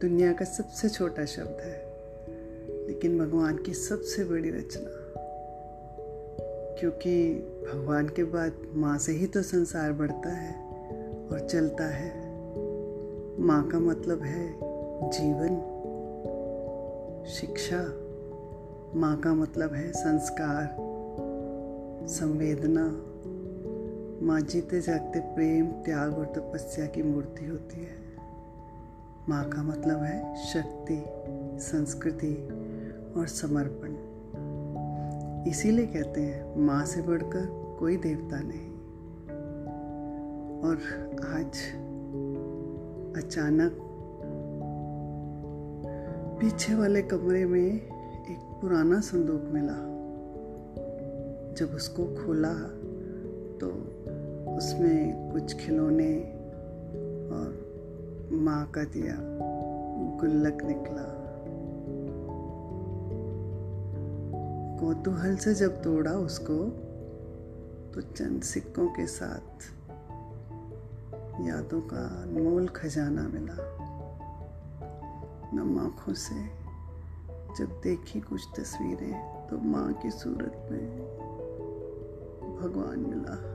दुनिया का सबसे छोटा शब्द है, लेकिन भगवान की सबसे बड़ी रचना। क्योंकि भगवान के बाद माँ से ही तो संसार बढ़ता है और चलता है। माँ का मतलब है जीवन, शिक्षा। माँ का मतलब है संस्कार, संवेदना। माँ जीते जागते प्रेम, त्याग और तपस्या की मूर्ति होती है। माँ का मतलब है शक्ति, संस्कृति और समर्पण। इसीलिए कहते हैं, माँ से बढ़कर कोई देवता नहीं। और आज अचानक पीछे वाले कमरे में एक पुराना संदूक मिला। जब उसको खोला तो उसमें कुछ खिलौने और माँ का दिया, गुल्लक निकला। कौतूहल से जब तोड़ा उसको तो चंद सिक्कों के साथ यादों का अनमोल खजाना मिला। नम आँखों से जब देखी कुछ तस्वीरें तो माँ की सूरत में भगवान मिला।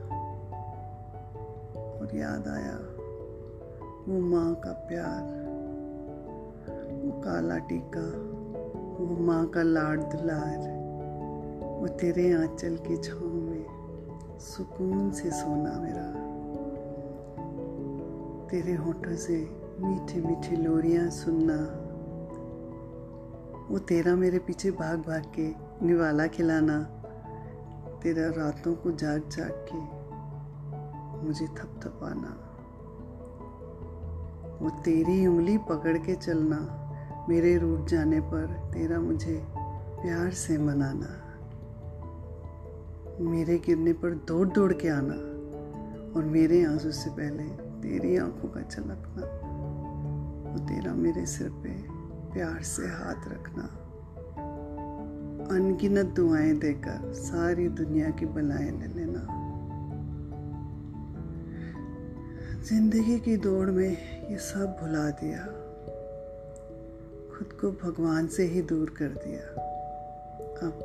याद आया। वो माँ का प्यार, वो काला टीका, वो माँ का लाड दुलार, वो तेरे आंचल की छाँव में सुकून से सोना मेरा। तेरे होठों से मीठी मीठी लोरियाँ सुनना, वो तेरा मेरे पीछे भाग भाग के निवाला खिलाना, तेरा रातों को जाग जाग के मुझे थपथपाना। वो तेरी उंगली पकड़ के चलना, मेरे रूठ जाने पर तेरा मुझे प्यार से मनाना। मेरे गिरने पर दौड़ दौड़ के आना और मेरे आँसू से पहले तेरी आँखों का छलकना वो तेरा मेरे सिर पे प्यार से हाथ रखना। अनगिनत दुआएँ देकर सारी दुनिया की बलाएँ ले लेना। ज़िंदगी की दौड़ में ये सब भुला दिया। खुद को भगवान से ही दूर कर दिया। अब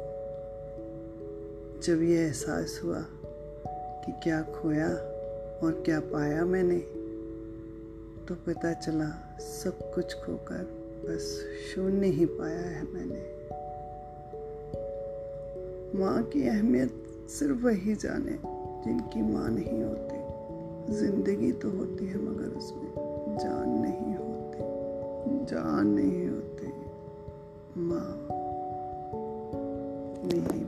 जब ये एहसास हुआ कि क्या खोया और क्या पाया मैंने तो पता चला सब कुछ खोकर बस शून्य ही पाया है मैंने। माँ की अहमियत सिर्फ़ वही जाने जिनकी माँ नहीं होती। ज़िंदगी तो होती है मगर उसमें जान नहीं होती। जान नहीं होती। माँ। मेरी